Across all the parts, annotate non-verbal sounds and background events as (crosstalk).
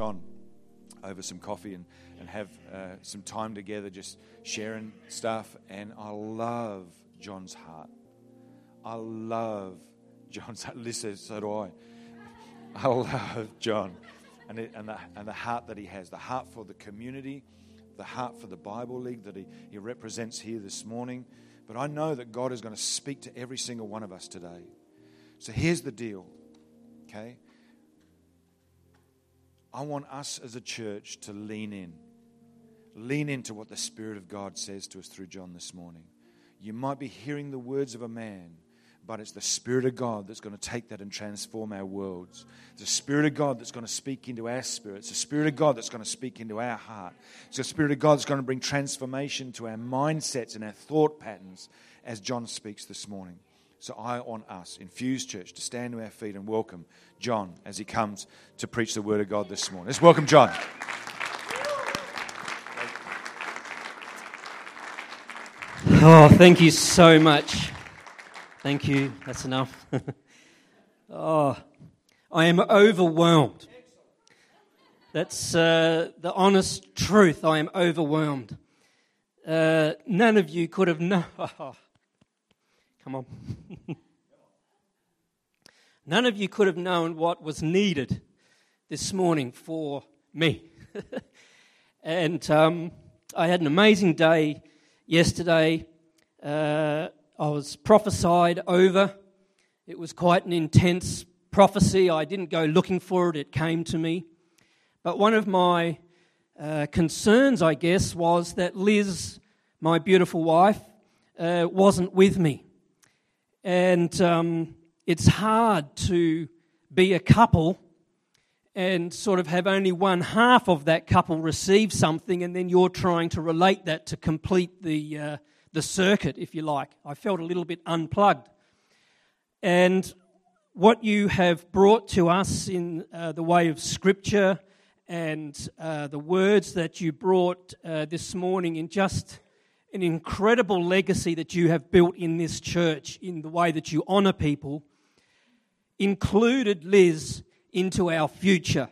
John over some coffee and, and have uh, some time together just sharing stuff. And I love John's heart. I love John's heart. (laughs) Listen, so do I. I love John and, it, and, the, and the heart that he has, the heart for the community, the heart for the Bible League that he, he represents here this morning. But I know that God is going to speak to every single one of us today. So here's the deal, okay? I want us as a church to lean in. Lean into what the Spirit of God says to us through John this morning. You might be hearing the words of a man, but it's the Spirit of God that's going to take that and transform our worlds. It's the Spirit of God that's going to speak into our spirits. It's the Spirit of God that's going to speak into our heart. It's the Spirit of God that's going to bring transformation to our mindsets and our thought patterns as John speaks this morning. So I want us, Infuse Church, to stand to our feet and welcome John as he comes to preach the Word of God this morning. Let's welcome John. Oh, thank you so much. Thank you. That's enough. (laughs) oh, I am overwhelmed. That's uh, the honest truth. I am overwhelmed. Uh, none of you could have known. (laughs) Come on. none of you could have known what was needed this morning for me. (laughs) and um, I had an amazing day yesterday. Uh, I was prophesied over. It was quite an intense prophecy. I didn't go looking for it, it came to me. But one of my uh, concerns, I guess, was that Liz, my beautiful wife, uh, wasn't with me. And um, it's hard to be a couple and sort of have only one half of that couple receive something, and then you're trying to relate that to complete the, uh, the circuit, if you like. I felt a little bit unplugged. And what you have brought to us in uh, the way of Scripture and uh, the words that you brought uh, this morning in just an incredible legacy that you have built in this church in the way that you honour people included Liz into our future.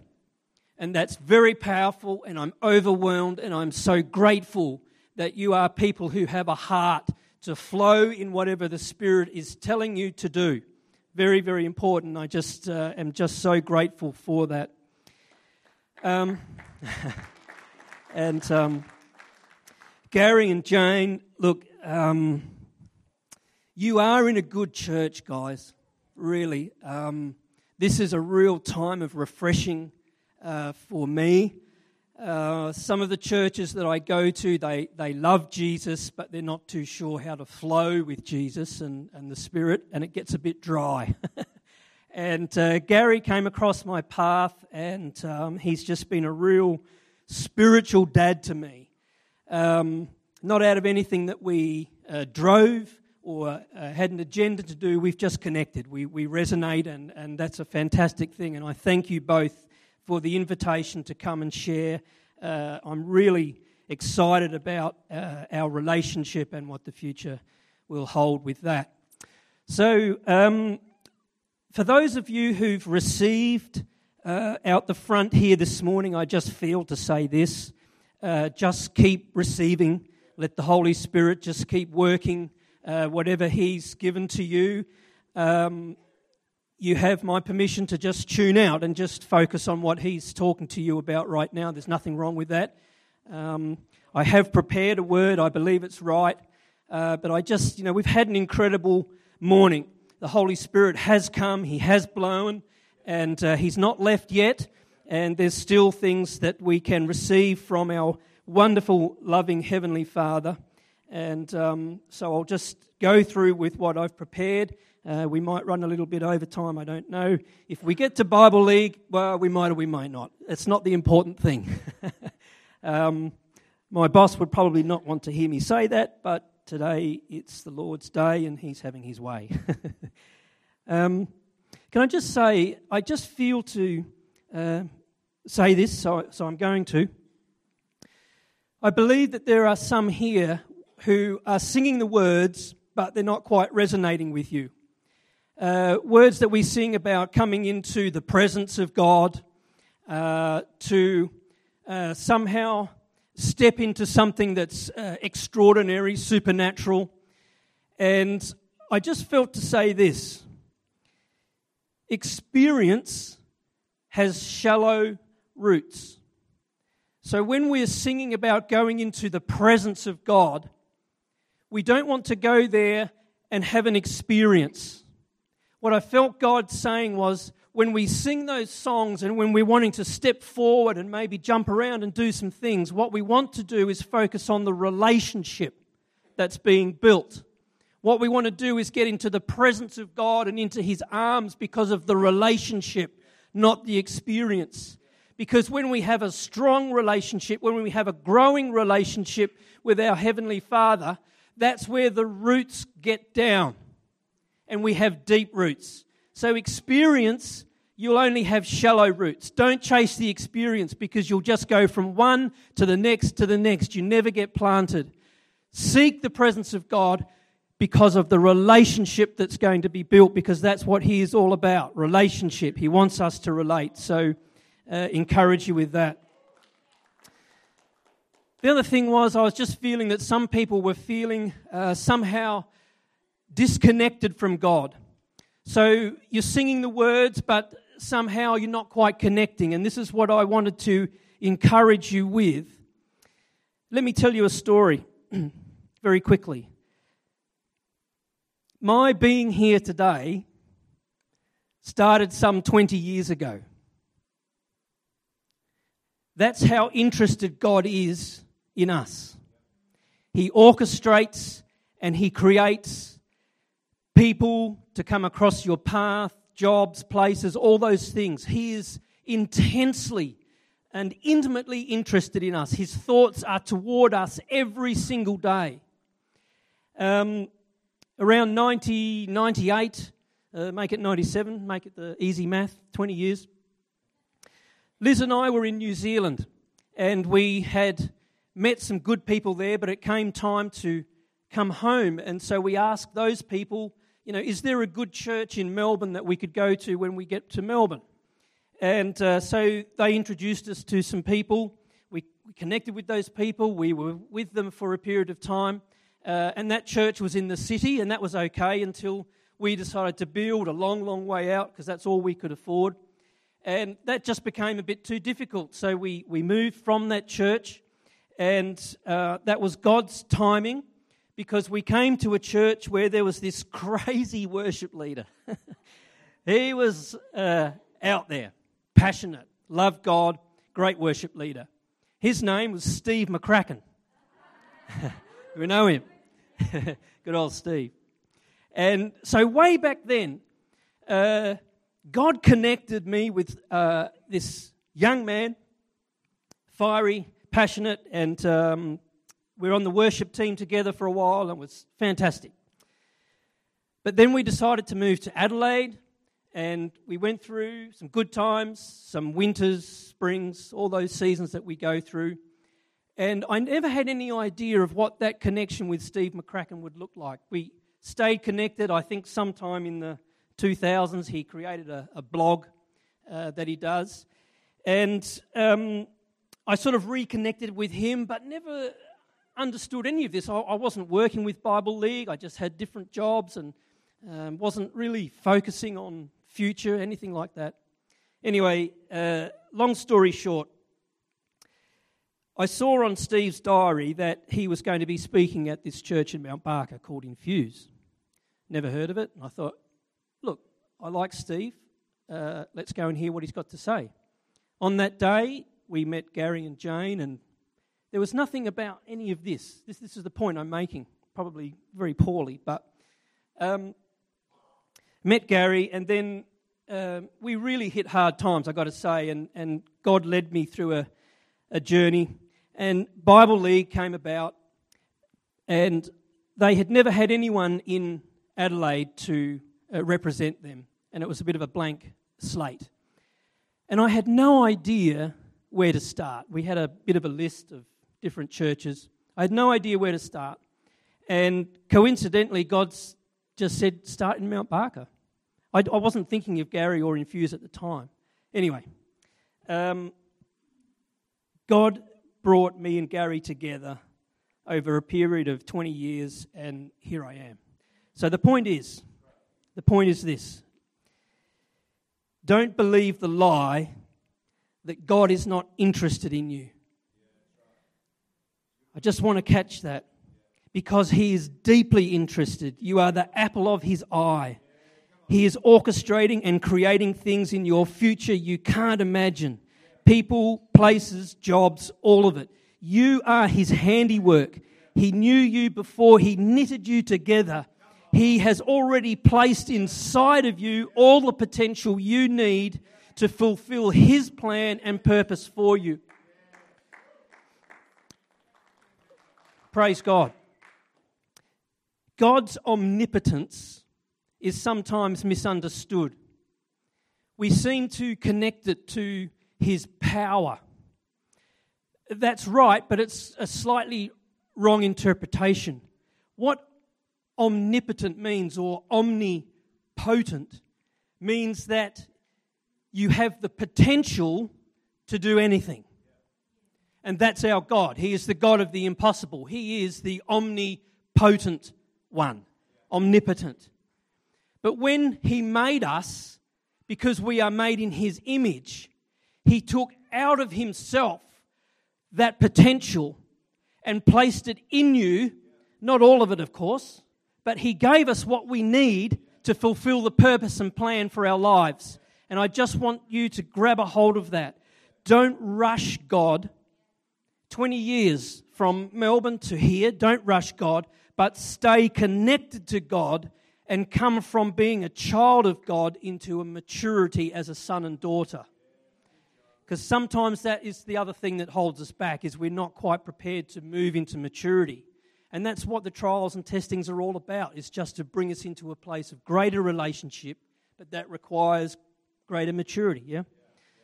And that's very powerful, and I'm overwhelmed, and I'm so grateful that you are people who have a heart to flow in whatever the Spirit is telling you to do. Very, very important. I just uh, am just so grateful for that. Um, (laughs) and um, Gary and Jane, look, um, you are in a good church, guys. Really, um, this is a real time of refreshing uh, for me. Uh, some of the churches that I go to, they, they love Jesus, but they're not too sure how to flow with Jesus and, and the Spirit, and it gets a bit dry. (laughs) and uh, Gary came across my path, and um, he's just been a real spiritual dad to me. Um, not out of anything that we uh, drove or uh, had an agenda to do, we've just connected. We, we resonate, and, and that's a fantastic thing. And I thank you both for the invitation to come and share. Uh, I'm really excited about uh, our relationship and what the future will hold with that. So, um, for those of you who've received uh, out the front here this morning, I just feel to say this uh, just keep receiving. Let the Holy Spirit just keep working uh, whatever He's given to you. Um, you have my permission to just tune out and just focus on what he's talking to you about right now. There's nothing wrong with that. Um, I have prepared a word. I believe it's right. Uh, but I just, you know, we've had an incredible morning. The Holy Spirit has come, He has blown, and uh, He's not left yet. And there's still things that we can receive from our wonderful, loving Heavenly Father. And um, so I'll just go through with what I've prepared. Uh, we might run a little bit over time, I don't know. If we get to Bible League, well, we might or we might not. It's not the important thing. (laughs) um, my boss would probably not want to hear me say that, but today it's the Lord's day and He's having His way. (laughs) um, can I just say, I just feel to uh, say this, so, so I'm going to. I believe that there are some here who are singing the words, but they're not quite resonating with you. Uh, words that we sing about coming into the presence of God, uh, to uh, somehow step into something that's uh, extraordinary, supernatural. And I just felt to say this experience has shallow roots. So when we're singing about going into the presence of God, we don't want to go there and have an experience. What I felt God saying was when we sing those songs and when we're wanting to step forward and maybe jump around and do some things, what we want to do is focus on the relationship that's being built. What we want to do is get into the presence of God and into His arms because of the relationship, not the experience. Because when we have a strong relationship, when we have a growing relationship with our Heavenly Father, that's where the roots get down and we have deep roots. So, experience, you'll only have shallow roots. Don't chase the experience because you'll just go from one to the next to the next. You never get planted. Seek the presence of God because of the relationship that's going to be built, because that's what He is all about relationship. He wants us to relate. So, uh, encourage you with that. The other thing was, I was just feeling that some people were feeling uh, somehow disconnected from God. So you're singing the words, but somehow you're not quite connecting. And this is what I wanted to encourage you with. Let me tell you a story (clears throat) very quickly. My being here today started some 20 years ago. That's how interested God is in us. He orchestrates and He creates people to come across your path, jobs, places, all those things. He is intensely and intimately interested in us. His thoughts are toward us every single day. Um, around 90, 98, uh, make it 97, make it the easy math, 20 years. Liz and I were in New Zealand and we had met some good people there, but it came time to come home. And so we asked those people, you know, is there a good church in Melbourne that we could go to when we get to Melbourne? And uh, so they introduced us to some people. We, we, connected with those people. We were with them for a period of time. Uh, and that church was in the city, and that was okay until we decided to build a long, long way out because that's all we could afford. And that just became a bit too difficult. So we, we moved from that church, and uh, that was God's timing because we came to a church where there was this (laughs) crazy worship leader. (laughs) he was uh, out there, passionate, loved God, great worship leader. His name was Steve McCracken. (laughs) we know him. Good old Steve. And so, way back then, uh, God connected me with uh, this young man, fiery, passionate, and um, we were on the worship team together for a while, and it was fantastic. But then we decided to move to Adelaide, and we went through some good times, some winters, springs, all those seasons that we go through. And I never had any idea of what that connection with Steve McCracken would look like. We stayed connected, I think, sometime in the 2000s, he created a, a blog uh, that he does. And um, I sort of reconnected with him, but never understood any of this. I, I, wasn't working with Bible League, I just had different jobs and um, wasn't really focusing on future, anything like that. Anyway, uh, long story short, I saw on Steve's diary that he was going to be speaking at this church in Mount Barker called Infuse. Never heard of it. And I thought, I like Steve. Uh, let's go and hear what he's got to say. On that day, we met Gary and Jane, and there was nothing about any of this. This, this is the point I'm making, probably very poorly, but um, met Gary, and then um, we really hit hard times, I've got to say, and, and God led me through a, a journey. And Bible League came about, and they had never had anyone in Adelaide to uh, represent them, and it was a bit of a blank slate. And I had no idea where to start. We had a bit of a list of different churches. I had no idea where to start. And coincidentally, God just said, start in Mount Barker. I, I wasn't thinking of Gary or Infuse at the time. Anyway, Um, God brought me and Gary together over a period of 20 years, and here I am. So the point is, the point is this don't believe the lie that God is not interested in you. I just want to catch that because He is deeply interested. You are the apple of His eye. He is orchestrating and creating things in your future you can't imagine people, places, jobs, all of it. You are His handiwork. He knew you before He knitted you together. He has already placed inside of you all the potential you need to fulfill His plan and purpose for you. Praise God. God's omnipotence is sometimes misunderstood. We seem to connect it to his power. That's right, but it's a slightly wrong interpretation. What omnipotent means, or omnipotent, means that you have the potential to do anything. And that's our God. He is the God of the impossible. He is the omnipotent one, omnipotent. But when He made us, because we are made in His image, He took out of Himself that potential and placed it in you. Not all of it, of course, but He gave us what we need to fulfill the purpose and plan for our lives. And I just want you to grab a hold of that. Don't rush God. 20 years from Melbourne to here, don't rush God, but stay connected to God and come from being a child of God into a maturity as a son and daughter. Because sometimes that is the other thing that holds us back is we're not quite prepared to move into maturity. And that's what the trials and testings are all about, is just to bring us into a place of greater relationship, but that requires greater maturity, yeah?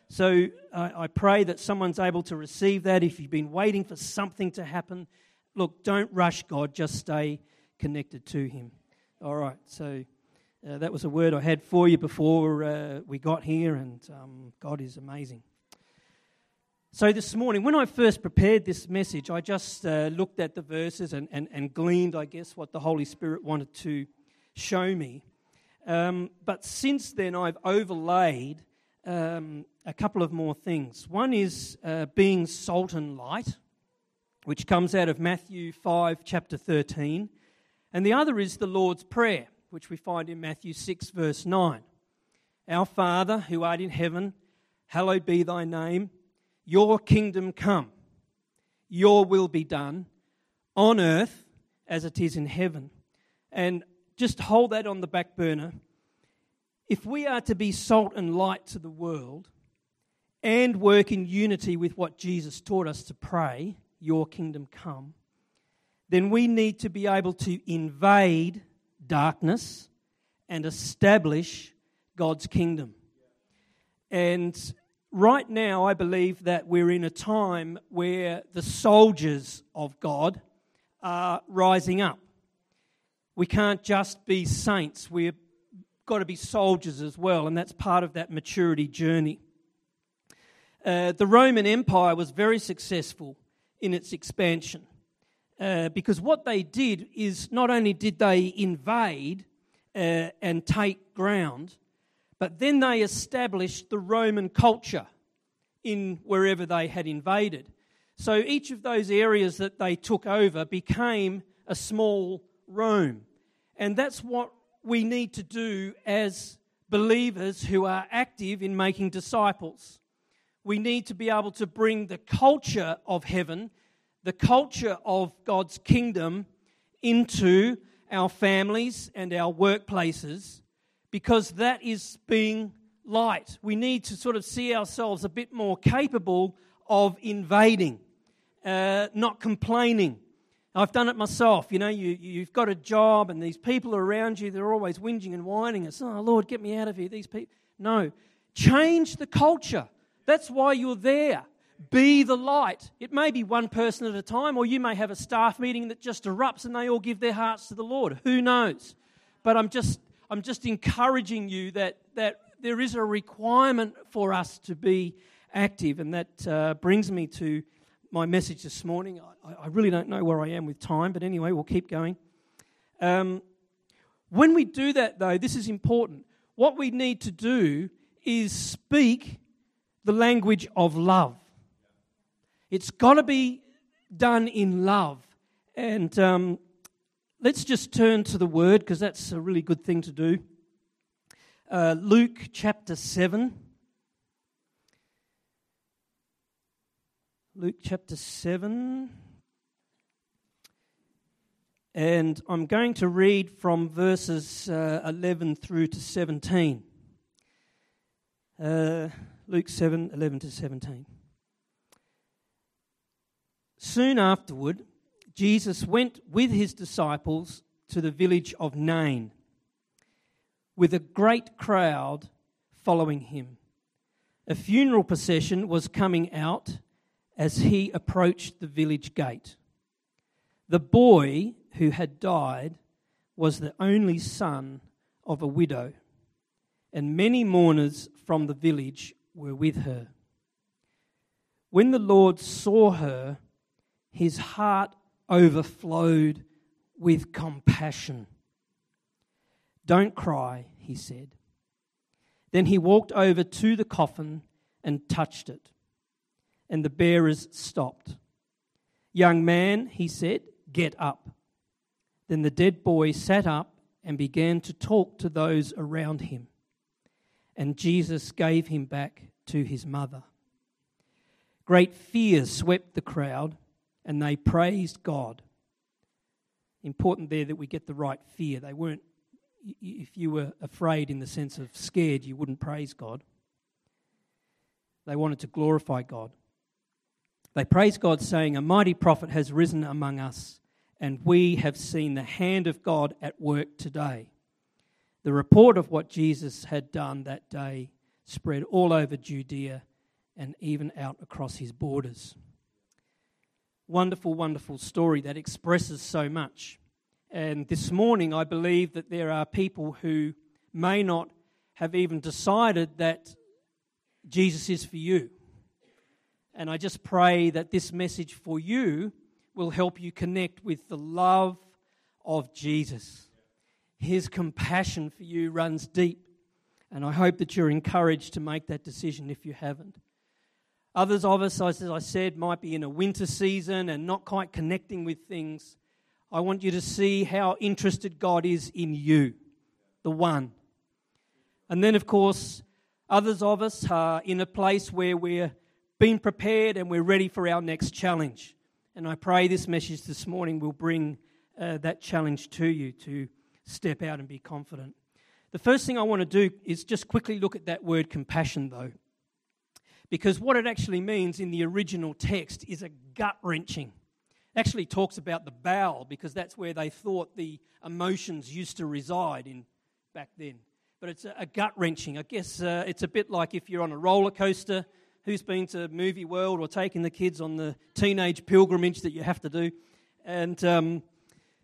So I pray that someone's able to receive that. If you've been waiting for something to happen, look, don't rush God, just stay connected to Him. All right, so uh, that was a word I had for you before uh, we got here, and um, God is amazing. So, this morning, when I first prepared this message, I just uh, looked at the verses and, and, and, gleaned, I guess, what the Holy Spirit wanted to show me. Um, but since then, I've overlaid um, a couple of more things. One is uh, being salt and light, which comes out of Matthew 5, chapter 13. And the other is the Lord's Prayer, which we find in Matthew 6, verse 9. Our Father, who art in heaven, hallowed be thy name. Your kingdom come. Your will be done on earth as it is in heaven. And just hold that on the back burner. If we are to be salt and light to the world and work in unity with what Jesus taught us to pray, Your kingdom come, then we need to be able to invade darkness and establish God's kingdom. And right now, I believe that we're in a time where the soldiers of God are rising up. We can't just be saints, we've got to be soldiers as well, and that's part of that maturity journey. Uh, the Roman Empire was very successful in its expansion. Uh, because what they did is not only did they invade uh, and take ground, but then they established the Roman culture in wherever they had invaded. So each of those areas that they took over became a small Rome. And that's what we need to do as believers who are active in making disciples. We need to be able to bring the culture of heaven the culture of God's kingdom into our families and our workplaces because that is being light. We need to sort of see ourselves a bit more capable of invading, uh, not complaining. I've done it myself. You know, you, you've got a job and these people around you, they're always whinging and whining. It's, oh, Lord, get me out of here. These people. No. Change the culture. That's why you're there. Be the light. It may be one person at a time, or you may have a staff meeting that just erupts and they all give their hearts to the Lord. Who knows? But I'm just, I'm just encouraging you that, that there is a requirement for us to be active. And that uh, brings me to my message this morning. I, I, really don't know where I am with time, but anyway, we'll keep going. Um, when we do that, though, this is important. What we need to do is speak the language of love. It's got to be done in love. And um, let's just turn to the word because that's a really good thing to do. Uh, Luke chapter 7. Luke chapter 7. And I'm going to read from verses uh, 11 through to 17. Uh, Luke 7 11 to 17. Soon afterward, Jesus went with his disciples to the village of Nain, with a great crowd following him. A funeral procession was coming out as he approached the village gate. The boy who had died was the only son of a widow, and many mourners from the village were with her. When the Lord saw her, his heart overflowed with compassion. Don't cry, he said. Then he walked over to the coffin and touched it, and the bearers stopped. Young man, he said, get up. Then the dead boy sat up and began to talk to those around him. And Jesus gave him back to his mother. Great fear swept the crowd, and they praised God. Important there that we get the right fear. They weren't, if you were afraid in the sense of scared, you wouldn't praise God. They wanted to glorify God. They praised God, saying, A mighty prophet has risen among us and we have seen the hand of God at work today. The report of what Jesus had done that day spread all over Judea and even out across his borders. Wonderful, wonderful story that expresses so much. And this morning, I believe that there are people who may not have even decided that Jesus is for you. And I just pray that this message for you will help you connect with the love of Jesus. His compassion for you runs deep, and I hope that you're encouraged to make that decision if you haven't. Others of us, as I said, might be in a winter season and not quite connecting with things. I want you to see how interested God is in you, the one. And then, of course, others of us are in a place where we're being prepared and we're ready for our next challenge. And I pray this message this morning will bring uh, that challenge to you to step out and be confident. The first thing I want to do is just quickly look at that word compassion, though. Because what it actually means in the original text is a gut wrenching. Actually, talks about the bowel because that's where they thought the emotions used to reside in back then. But it's a, a gut wrenching. I guess uh, it's a bit like if you're on a roller coaster who's been to Movie World or taken the kids on the teenage pilgrimage that you have to do? And, um,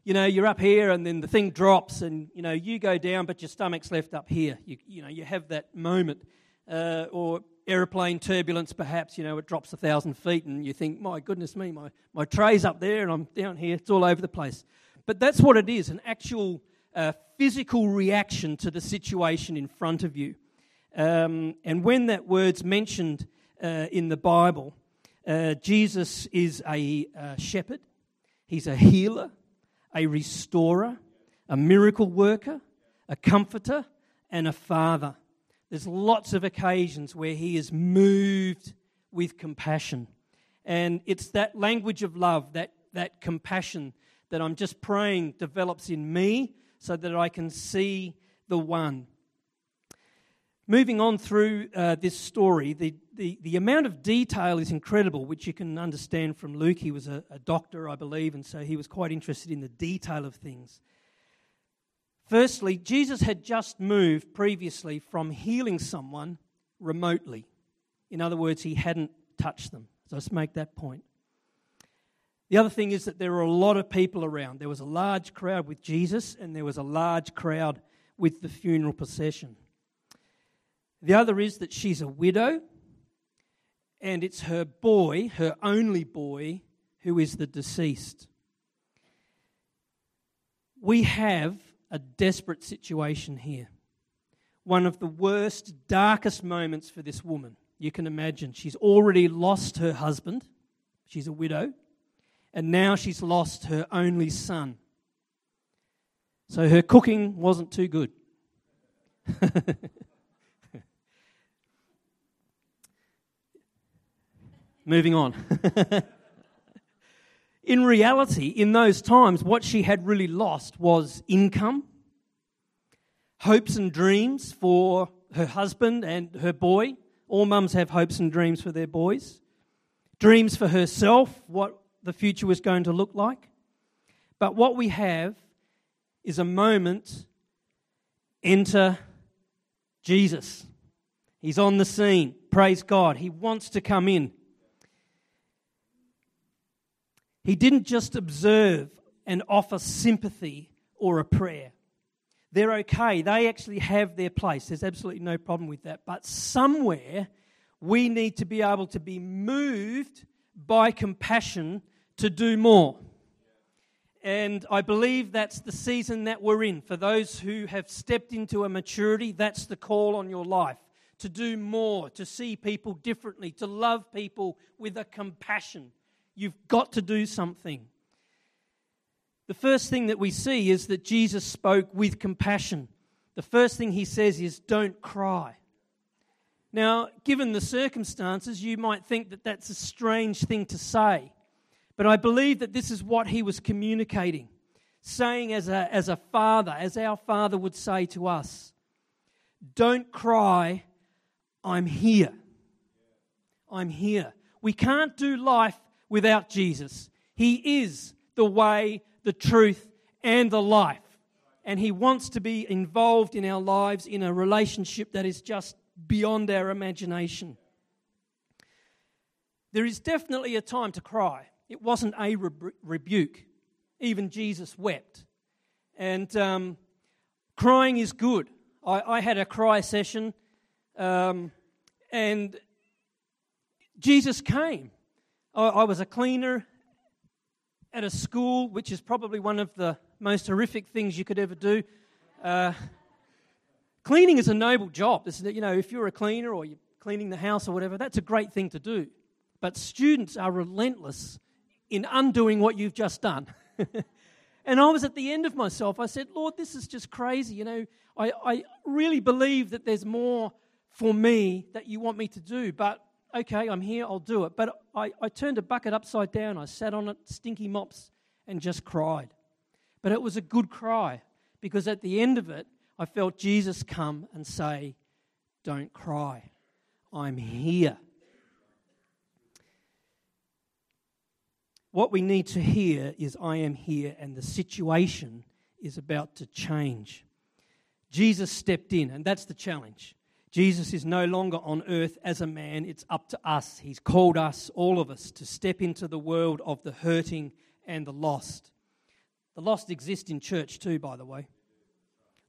you know, you're up here and then the thing drops and, you know, you go down but your stomach's left up here. You, you know, you have that moment. Uh, or aeroplane turbulence, perhaps, you know, it drops a thousand feet and you think, my goodness me, my, my tray's up there and I'm down here. It's all over the place. But that's what it is an actual uh, physical reaction to the situation in front of you. Um, and when that word's mentioned uh, in the Bible. Uh, Jesus is a uh, shepherd, he's a healer, a restorer, a miracle worker, a comforter, and a father. There's lots of occasions where he is moved with compassion. And it's that language of love, that, that compassion, that I'm just praying develops in me so that I can see the one moving on through uh, this story, the, the, the amount of detail is incredible, which you can understand from Luke. He was a, a doctor, I believe, and so he was quite interested in the detail of things. Firstly, Jesus had just moved previously from healing someone remotely. In other words, he hadn't touched them. So let's make that point. The other thing is that there were a lot of people around. There was a large crowd with Jesus, and there was a large crowd with the funeral procession. The other is that she's a widow, and it's her boy, her only boy, who is the deceased. We have a desperate situation here. One of the worst, darkest moments for this woman. You can imagine. She's already lost her husband, she's a widow, and now she's lost her only son. So her cooking wasn't too good. (laughs) Moving on. (laughs) in reality, in those times, what she had really lost was income, hopes and dreams for her husband and her boy. All mums have hopes and dreams for their boys, dreams for herself, what the future was going to look like. But what we have is a moment enter Jesus. He's on the scene. Praise God. He wants to come in. He didn't just observe and offer sympathy or a prayer. They're okay. They actually have their place. There's absolutely no problem with that. But somewhere we need to be able to be moved by compassion to do more. And I believe that's the season that we're in. For those who have stepped into a maturity, that's the call on your life to do more, to see people differently, to love people with a compassion. You've got to do something. The first thing that we see is that Jesus spoke with compassion. The first thing he says is, Don't cry. Now, given the circumstances, you might think that that's a strange thing to say. But I believe that this is what he was communicating, saying as a, as a father, as our father would say to us Don't cry, I'm here. I'm here. We can't do life without Jesus. He is the way, the truth, and the life. And He wants to be involved in our lives in a relationship that is just beyond our imagination. There is definitely a time to cry. It wasn't a rebuke. Even Jesus wept. And um, crying is good. I, I, had a cry session, um, and Jesus came. I, was a cleaner at a school, which is probably one of the most horrific things you could ever do. Uh, cleaning is a noble job. You know, if you're a cleaner or you're cleaning the house or whatever, that's a great thing to do. But students are relentless in undoing what you've just done. (laughs) and I was at the end of myself. I said, Lord, this is just crazy. You know, I, I really believe that there's more for me that you want me to do, but okay, I'm here, I'll do it. But I, I turned a bucket upside down, I sat on it, stinky mops, and just cried. But it was a good cry because at the end of it, I felt Jesus come and say, Don't cry, I'm here. What we need to hear is, I am here, and the situation is about to change. Jesus stepped in, and that's the challenge. Jesus is no longer on earth as a man, it's up to us. He's called us, all of us, to step into the world of the hurting and the lost. The lost exist in church too, by the way.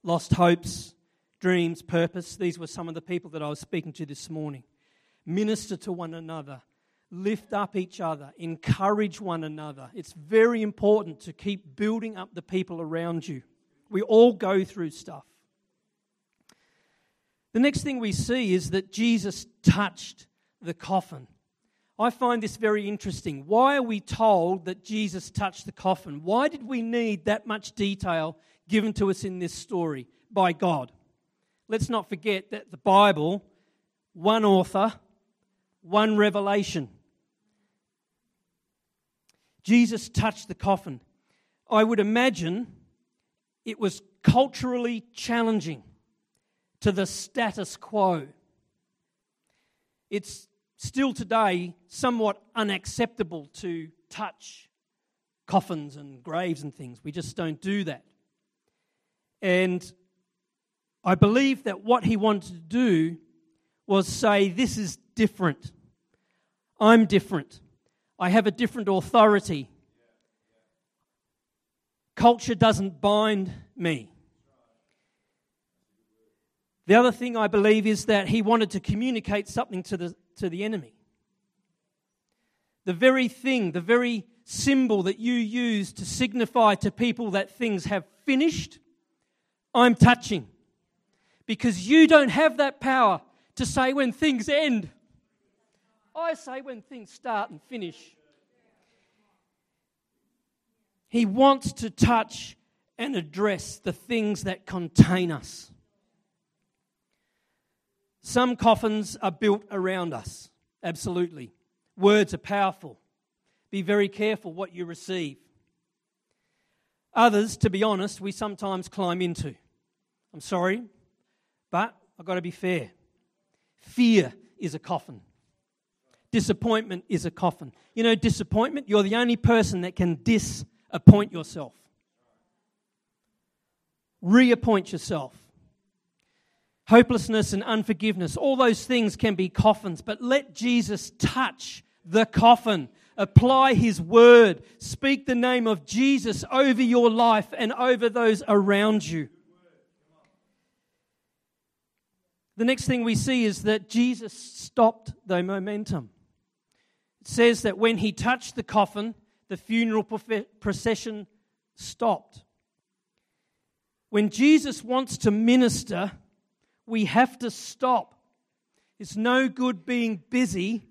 Lost hopes, dreams, purpose. These were some of the people that I was speaking to this morning. Minister to one another, lift up each other, encourage one another. It's very important to keep building up the people around you. We all go through stuff. The next thing we see is that Jesus touched the coffin. I find this very interesting. Why are we told that Jesus touched the coffin? Why did we need that much detail given to us in this story by God? Let's not forget that the Bible, one author, one revelation. Jesus touched the coffin. I would imagine it was culturally challenging to the status quo. It's still today somewhat unacceptable to touch coffins and graves and things. We just don't do that. And I believe that what he wanted to do was say, This is different. I'm different. I have a different authority. Culture doesn't bind me. The other thing I believe is that he wanted to communicate something to the, to the enemy. the very thing, the very symbol that you use to signify to people that things have finished, I'm touching. Because you don't have that power to say when things end. I say when things start and finish. He wants to touch and address the things that contain us. Some coffins are built around us, absolutely. Words are powerful. Be very careful what you receive. Others, to be honest, we sometimes climb into. I'm sorry, but I've got to be fair. Fear is a coffin. Disappointment is a coffin. You know, disappointment, you're the only person that can disappoint yourself. Reappoint yourself. Hopelessness and unforgiveness, all those things can be coffins, but let Jesus touch the coffin. Apply his word. Speak the name of Jesus over your life and over those around you. The next thing we see is that Jesus stopped the momentum. It says that when he touched the coffin, the funeral procession stopped. When Jesus wants to minister, we have to stop. It's no good being busy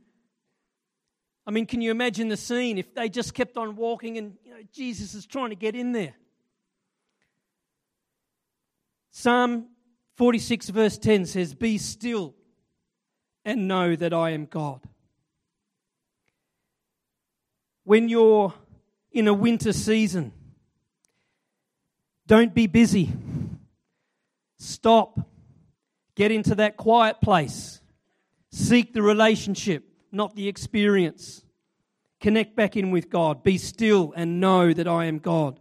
I mean, can you imagine the scene if they just kept on walking and you know, Jesus is trying to get in there? Psalm 46, verse 10 says, Be still and know that I am God. When you're in a winter season, don't be busy. Stop. Get into that quiet place. Seek the relationship not the experience. Connect back in with God. Be still and know that I am God.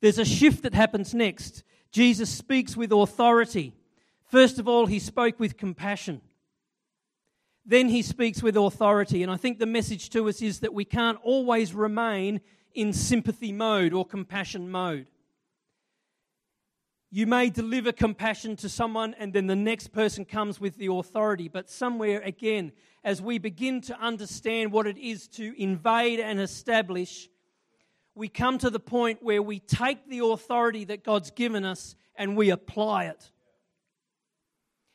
There's a shift that happens next. Jesus speaks with authority. First of all, he spoke with compassion. Then he speaks with authority. And I think the message to us is that we can't always remain in sympathy mode or compassion mode. You may deliver compassion to someone, and then the next person comes with the authority. But somewhere, again, as we begin to understand what it is to invade and establish, we come to the point where we take the authority that God's given us and we apply it.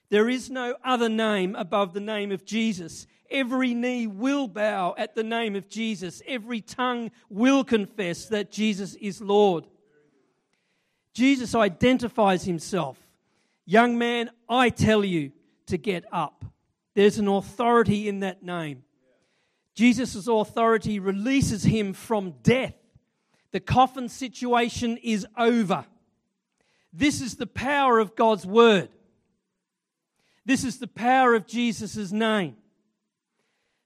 There is no other name above the name of Jesus. Every knee will bow at the name of Jesus. Every tongue will confess that Jesus is Lord. Jesus identifies himself. Young man, I tell you to get up. There's an authority in that name. Jesus' authority releases him from death. The coffin situation is over. This is the power of God's word. This is the power of Jesus' name.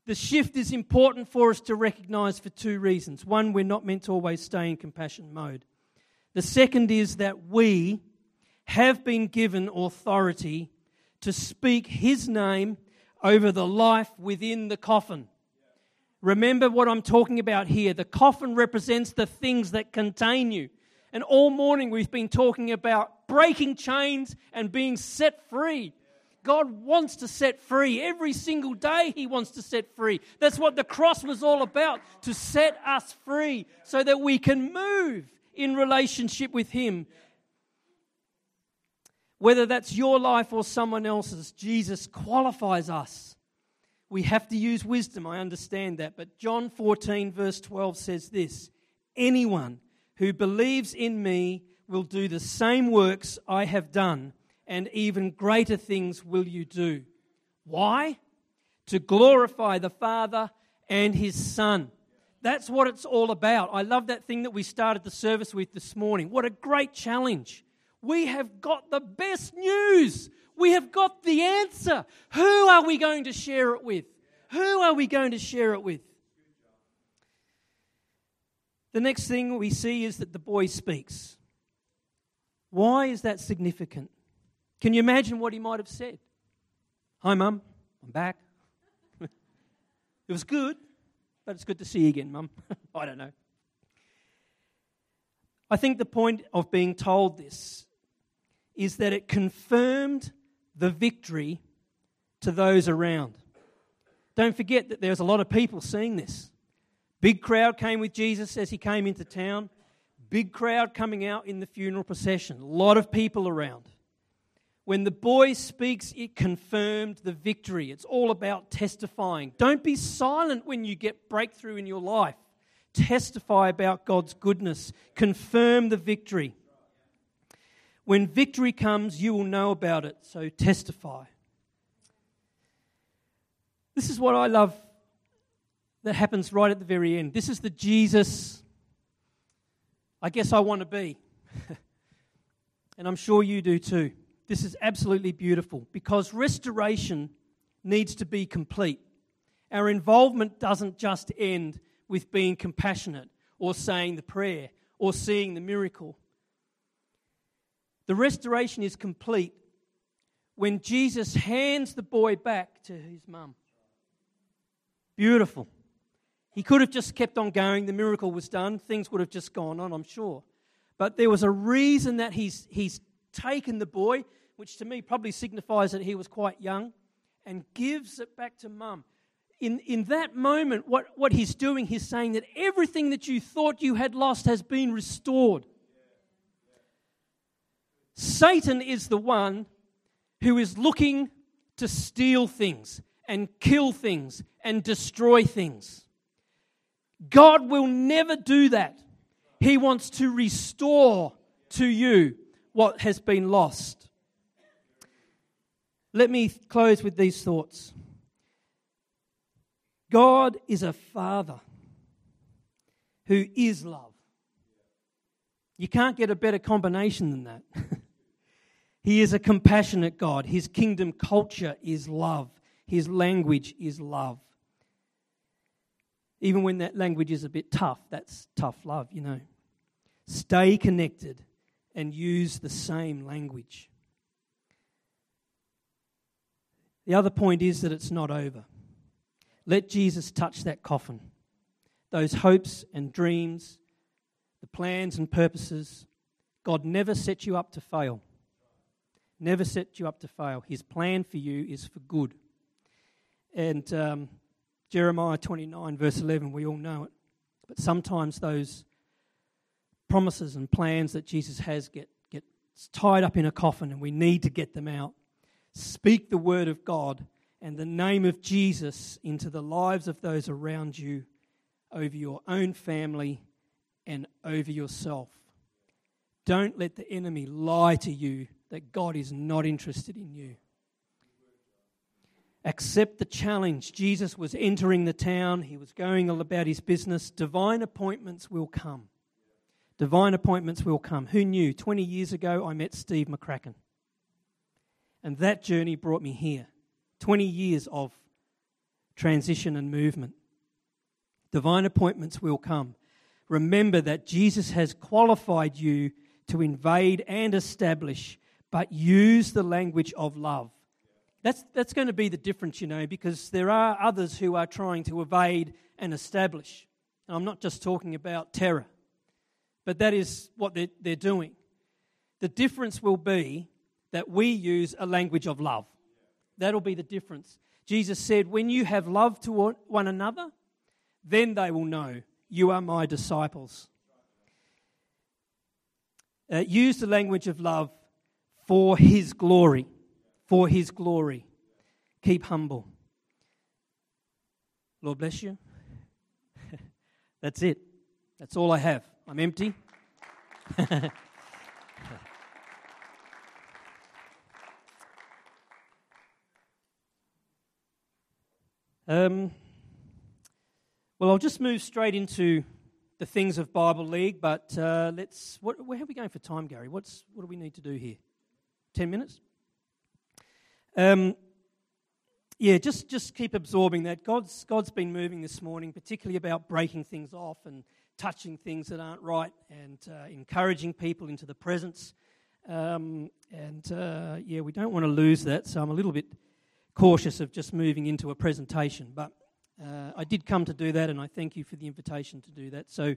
The shift is important for us to recognize for two reasons. One, we're not meant to always stay in compassion mode. The second is that we have been given authority to speak His name over the life within the coffin. Remember what I'm talking about here. The coffin represents the things that contain you. And all morning we've been talking about breaking chains and being set free. God wants to set free. Every single day, He wants to set free. That's what the cross was all about to set us free so that we can move in relationship with Him. Whether that's your life or someone else's, Jesus qualifies us. We have to use wisdom, I understand that. But John 14, verse 12 says this Anyone who believes in me will do the same works I have done, and even greater things will you do. Why? To glorify the Father and His Son. That's what it's all about. I love that thing that we started the service with this morning. What a great challenge. We have got the best news. We have got the answer. Who are we going to share it with? Who are we going to share it with? The next thing we see is that the boy speaks. Why is that significant? Can you imagine what he might have said? Hi, Mum. I'm back. (laughs) it was good. But it's good to see you again, Mum. (laughs) I don't know. I think the point of being told this is that it confirmed the victory to those around. Don't forget that there was a lot of people seeing this. Big crowd came with Jesus as he came into town. Big crowd coming out in the funeral procession. A lot of people around. When the boy speaks, it confirmed the victory. It's all about testifying. Don't be silent when you get breakthrough in your life. Testify about God's goodness. Confirm the victory. When victory comes, you will know about it, so testify. This is what I love that happens right at the very end. This is the Jesus I guess I want to be. (laughs) and I'm sure you do too. This is absolutely beautiful because restoration needs to be complete. Our involvement doesn't just end with being compassionate or saying the prayer or seeing the miracle. The restoration is complete when Jesus hands the boy back to his mum. Beautiful. He could have just kept on going, the miracle was done, things would have just gone on, I'm sure. But there was a reason that he's, he's taken the boy, which to me probably signifies that he was quite young, and gives it back to mum. In, in that moment, what, what he's doing, he's saying that everything that you thought you had lost has been restored. Satan is the one who is looking to steal things and kill things and destroy things. God will never do that. He wants to restore to you what has been lost. Let me close with these thoughts. God is a father who is love. You can't get a better combination than that. (laughs) he is a compassionate God. His kingdom culture is love, His language is love. Even when that language is a bit tough, that's tough love, you know. Stay connected and use the same language. The other point is that it's not over. Let Jesus touch that coffin. Those hopes and dreams, the plans and purposes, God never set you up to fail. Never set you up to fail. His plan for you is for good. And um, Jeremiah 29, verse 11, we all know it. But sometimes those promises and plans that Jesus has get, get tied up in a coffin and we need to get them out. Speak the word of God and the name of Jesus into the lives of those around you, over your own family, and over yourself. Don't let the enemy lie to you that God is not interested in you. Accept the challenge. Jesus was entering the town, he was going all about his business. Divine appointments will come. Divine appointments will come. Who knew? 20 years ago, I met Steve McCracken. And that journey brought me here. 20 years of transition and movement. Divine appointments will come. Remember that Jesus has qualified you to invade and establish, but use the language of love. That's, that's going to be the difference, you know, because there are others who are trying to evade and establish. And I'm not just talking about terror, but that is what they're, they're doing. The difference will be that we use a language of love. That'll be the difference. Jesus said, When you have love toward one another, then they will know you are my disciples. Uh, use the language of love for his glory for his glory. Keep humble. Lord bless you. (laughs) That's it. That's all I have. I'm empty. (laughs) um, well, I'll just move straight into the things of Bible League, but uh, let's. What, where are we going for time, Gary? What's, what do we need to do here? Ten minutes? Um, yeah, just, just keep absorbing that. God's, God's been moving this morning, particularly about breaking things off and touching things that aren't right and uh, encouraging people into the presence. Um, and uh, yeah, we don't want to lose that, so I'm a little bit cautious of just moving into a presentation. But uh, I did come to do that, and I thank you for the invitation to do that. So,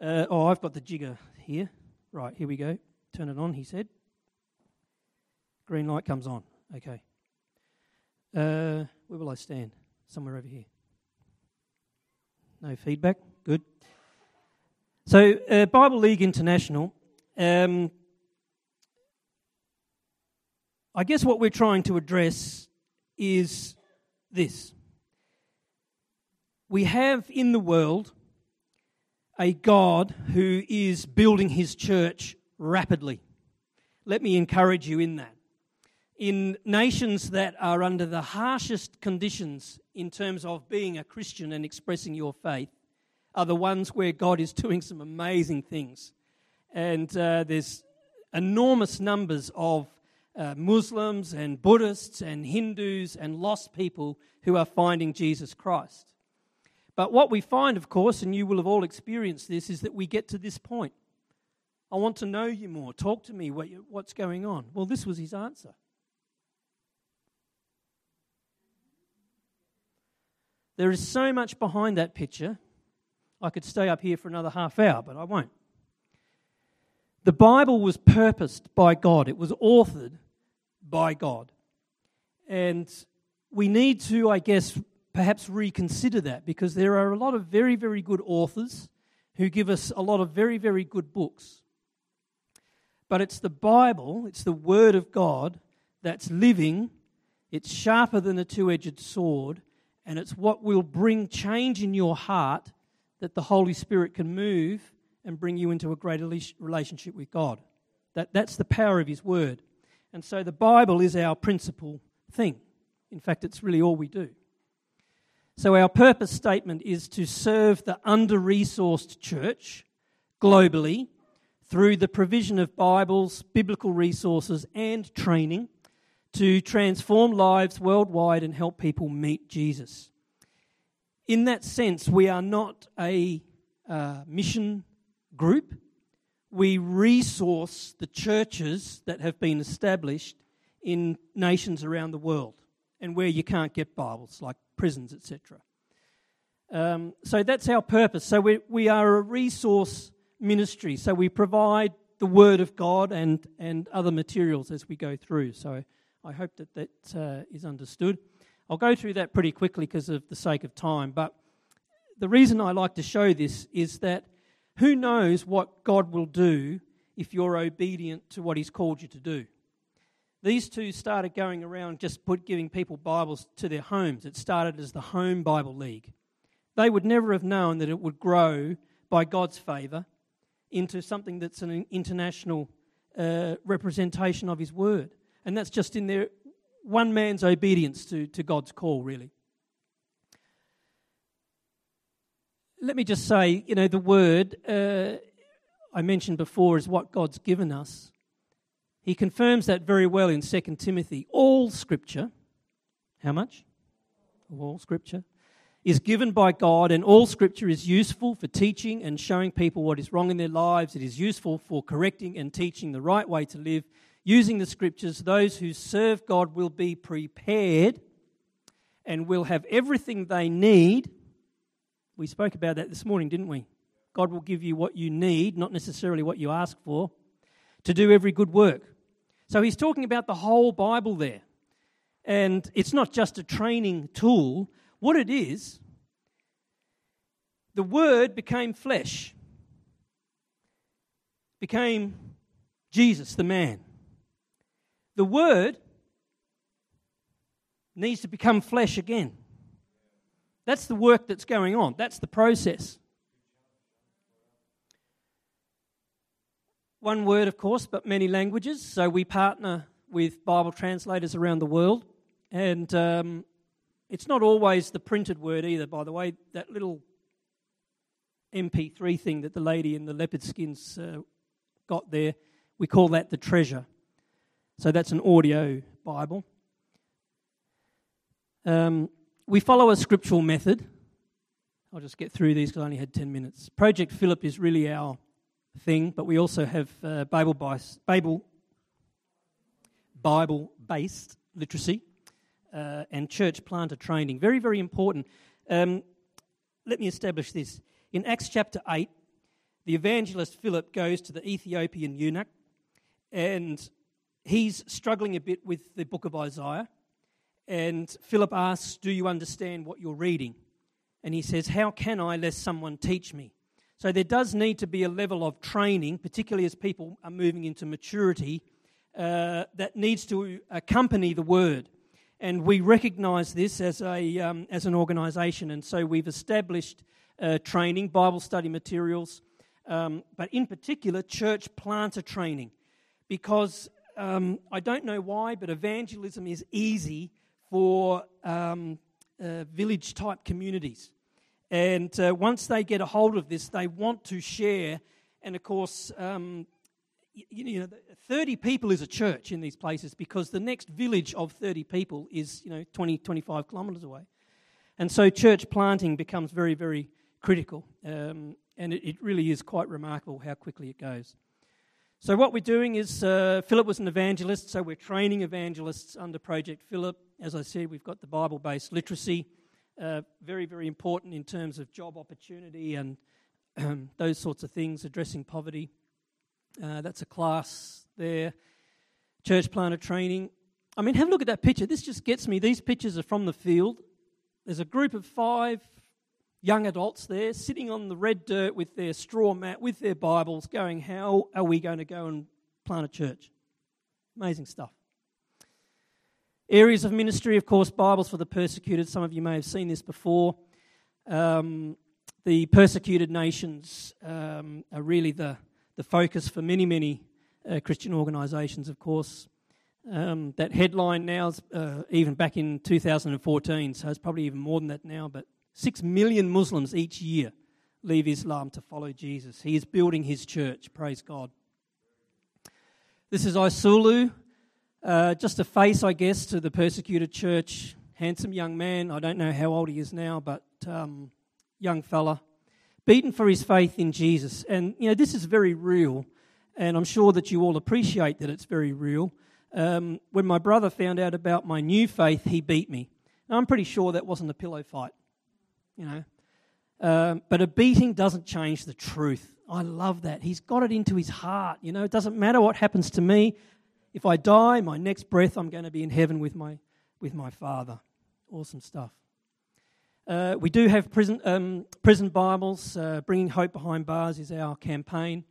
uh, oh, I've got the jigger here. Right, here we go. Turn it on, he said. Green light comes on. Okay. Uh, where will I stand? somewhere over here. No feedback. Good. So, uh, Bible League International. Um, I guess what we're trying to address is this. We have in the world a God who is building his church rapidly. Let me encourage you in that. In nations that are under the harshest conditions in terms of being a Christian and expressing your faith, are the ones where God is doing some amazing things. And uh, there's enormous numbers of uh, Muslims and Buddhists and Hindus and lost people who are finding Jesus Christ. But what we find, of course, and you will have all experienced this, is that we get to this point. I want to know you more. Talk to me. What you, what's going on? Well, this was his answer. There is so much behind that picture. I could stay up here for another half hour, but I won't. The Bible was purposed by God, it was authored by God. And we need to, I guess, perhaps reconsider that because there are a lot of very, very good authors who give us a lot of very, very good books. But it's the Bible, it's the Word of God that's living, it's sharper than a two edged sword, and it's what will bring change in your heart that the Holy Spirit can move and bring you into a greater relationship with God. That, that's the power of His Word. And so the Bible is our principal thing. In fact, it's really all we do. So, our purpose statement is to serve the under resourced church globally through the provision of Bibles, biblical resources, and training to transform lives worldwide and help people meet Jesus. In that sense, we are not a uh, mission group. We resource the churches that have been established in nations around the world and where you can't get Bibles, like prisons, etc. Um, so that's our purpose. So we, we are a resource ministry. So we provide the Word of God and, and other materials as we go through. So I hope that that uh, is understood. I'll go through that pretty quickly because of the sake of time. But the reason I like to show this is that who knows what God will do if you're obedient to what He's called you to do. These two started going around just put, giving people Bibles to their homes. It started as the Home Bible League. They would never have known that it would grow by God's favour into something that's an international uh, representation of His Word. And that's just in their one man's obedience to, to God's call, really. Let me just say, you know, the Word uh, I mentioned before is what God's given us. He confirms that very well in 2 Timothy. All scripture, how much? All scripture is given by God, and all scripture is useful for teaching and showing people what is wrong in their lives. It is useful for correcting and teaching the right way to live. Using the scriptures, those who serve God will be prepared and will have everything they need. We spoke about that this morning, didn't we? God will give you what you need, not necessarily what you ask for, to do every good work. So he's talking about the whole Bible there. And it's not just a training tool. What it is, the Word became flesh, became Jesus, the man. The Word needs to become flesh again. That's the work that's going on, that's the process. one word, of course, but many languages. So we partner with Bible translators around the world. And um, it's not always the printed word either, by the way. That little MP3 thing that the lady in the leopard skins uh, got there, we call that the treasure. So that's an audio Bible. Um, we follow a scriptural method. I'll just get through these because I only had 10 minutes. Project Philip is really our thing, but we also have uh, Bible, Bible, Bible based literacy uh, and church planter training. Very, very important. Um, let me establish this. In Acts chapter 8, the evangelist Philip goes to the Ethiopian eunuch and he's struggling a bit with the book of Isaiah. And Philip asks, Do you understand what you're reading? And he says, How can I lest someone teach me? So there does need to be a level of training, particularly as people are moving into maturity, uh, that needs to accompany the word. And we recognize this as, a, um, as an organization. And so we've established uh, training, Bible study materials, um, but in particular, church planter training. Because um, I don't know why, but evangelism is easy for um, uh, village type communities. And uh, once they get a hold of this, they want to share. And of course, um, you, you know, 30 people is a church in these places because the next village of 30 people is, you know, 20, 25 kilometres away. And so church planting becomes very, very critical. Um, and it, it, really is quite remarkable how quickly it goes. So, what we're doing is uh, Philip was an evangelist, so we're training evangelists under Project Philip. As I said, we've got the Bible based literacy, uh, very, very important in terms of job opportunity and um, (clears throat) those sorts of things, addressing poverty. Uh, that's a class there. Church planter training. I mean, have a look at that picture. This just gets me. These pictures are from the field. There's a group of five young adults there sitting on the red dirt with their straw mat, with their Bibles, going, How are we going to go and plant a church? Amazing stuff. Areas of ministry, of course, Bibles for the persecuted. Some of you may have seen this before. Um, the persecuted nations um, are really the the focus for many, many uh, Christian organisations, of course. Um, that headline now is uh, even back in 2014, so it's probably even more than that now, but six million Muslims each year leave Islam to follow Jesus. He is building his church, praise God. This is Isulu, uh, just a face, I guess, to the persecuted church. Handsome young man, I don't know how old he is now, but um, young fella beaten for his faith in Jesus. And, you know, this is very real, and I'm sure that you all appreciate that it's very real. Um, when my brother found out about my new faith, he beat me. Now, I'm pretty sure that wasn't a pillow fight, you know. Um, but a beating doesn't change the truth. I love that. He's got it into his heart. You know, it doesn't matter what happens to me. If I die, my next breath, I'm going to be in heaven with my, with my Father. Awesome stuff. Uh, we do have prison, um, prison Bibles. Uh, Bringing Hope Behind Bars is our campaign.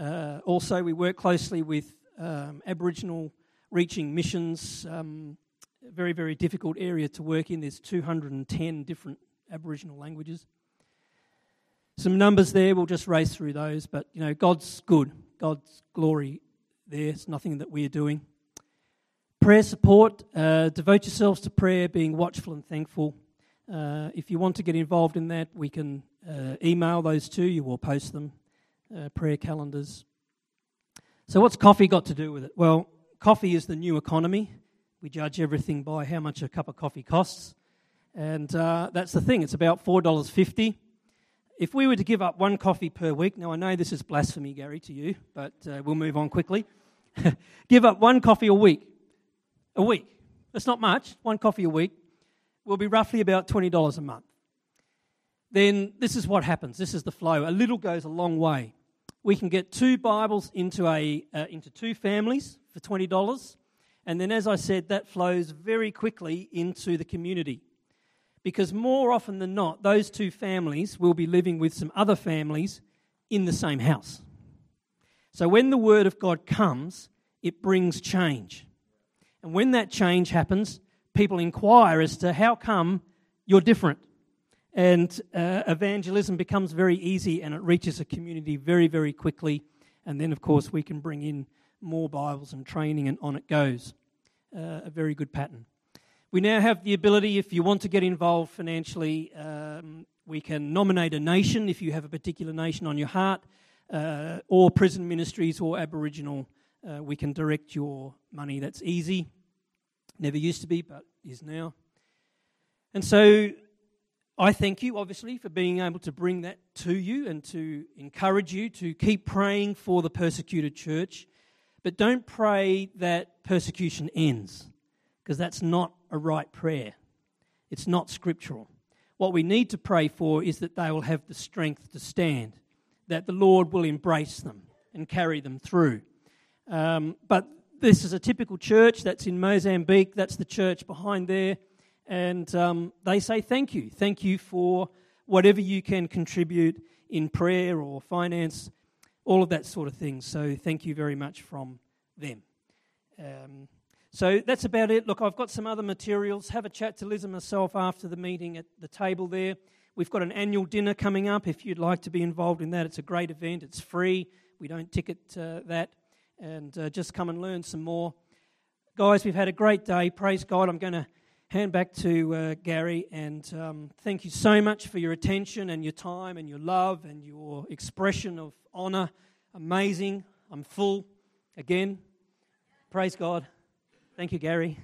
Uh, also, we work closely with um, Aboriginal reaching missions. Um, very, very difficult area to work in. There's 210 different Aboriginal languages. Some numbers there, we'll just race through those, but you know, God's good. God's glory there. It's nothing that we are doing. Prayer support, uh, devote yourselves to prayer, being watchful and thankful. Uh, if you want to get involved in that, we can uh, email those to you or post them, uh, prayer calendars. So, what's coffee got to do with it? Well, coffee is the new economy. We judge everything by how much a cup of coffee costs. And uh, that's the thing, it's about $4.50. If we were to give up one coffee per week, now I know this is blasphemy, Gary, to you, but uh, we'll move on quickly. (laughs) give up one coffee a week. A week. That's not much, one coffee a week will be roughly about $20 a month. Then this is what happens. This is the flow. A little goes a long way. We can get two Bibles into, a, uh, into two families for $20. And then, as I said, that flows very quickly into the community. Because more often than not, those two families will be living with some other families in the same house. So when the Word of God comes, it brings change. And when that change happens, people inquire as to how come you're different. And uh, evangelism becomes very easy and it reaches a community very, very quickly. And then, of course, we can bring in more Bibles and training, and on it goes. Uh, a very good pattern. We now have the ability, if you want to get involved financially, um, we can nominate a nation if you have a particular nation on your heart, uh, or prison ministries or Aboriginal. Uh, we can direct your money. That's easy. Never used to be, but is now. And so I thank you, obviously, for being able to bring that to you and to encourage you to keep praying for the persecuted church. But don't pray that persecution ends, because that's not a right prayer. It's not scriptural. What we need to pray for is that they will have the strength to stand, that the Lord will embrace them and carry them through. Um, but this is a typical church that's in Mozambique. That's the church behind there. And um, they say thank you. Thank you for whatever you can contribute in prayer or finance, all of that sort of thing. So thank you very much from them. Um, so that's about it. Look, I've got some other materials. Have a chat to Liz and myself after the meeting at the table there. We've got an annual dinner coming up. If you'd like to be involved in that, it's a great event. It's free. We don't ticket uh, that. And uh, just come and learn some more. Guys, we've had a great day. Praise God. I'm going to hand back to uh, Gary and um, thank you so much for your attention and your time and your love and your expression of honor. Amazing. I'm full again. Praise God. Thank you, Gary.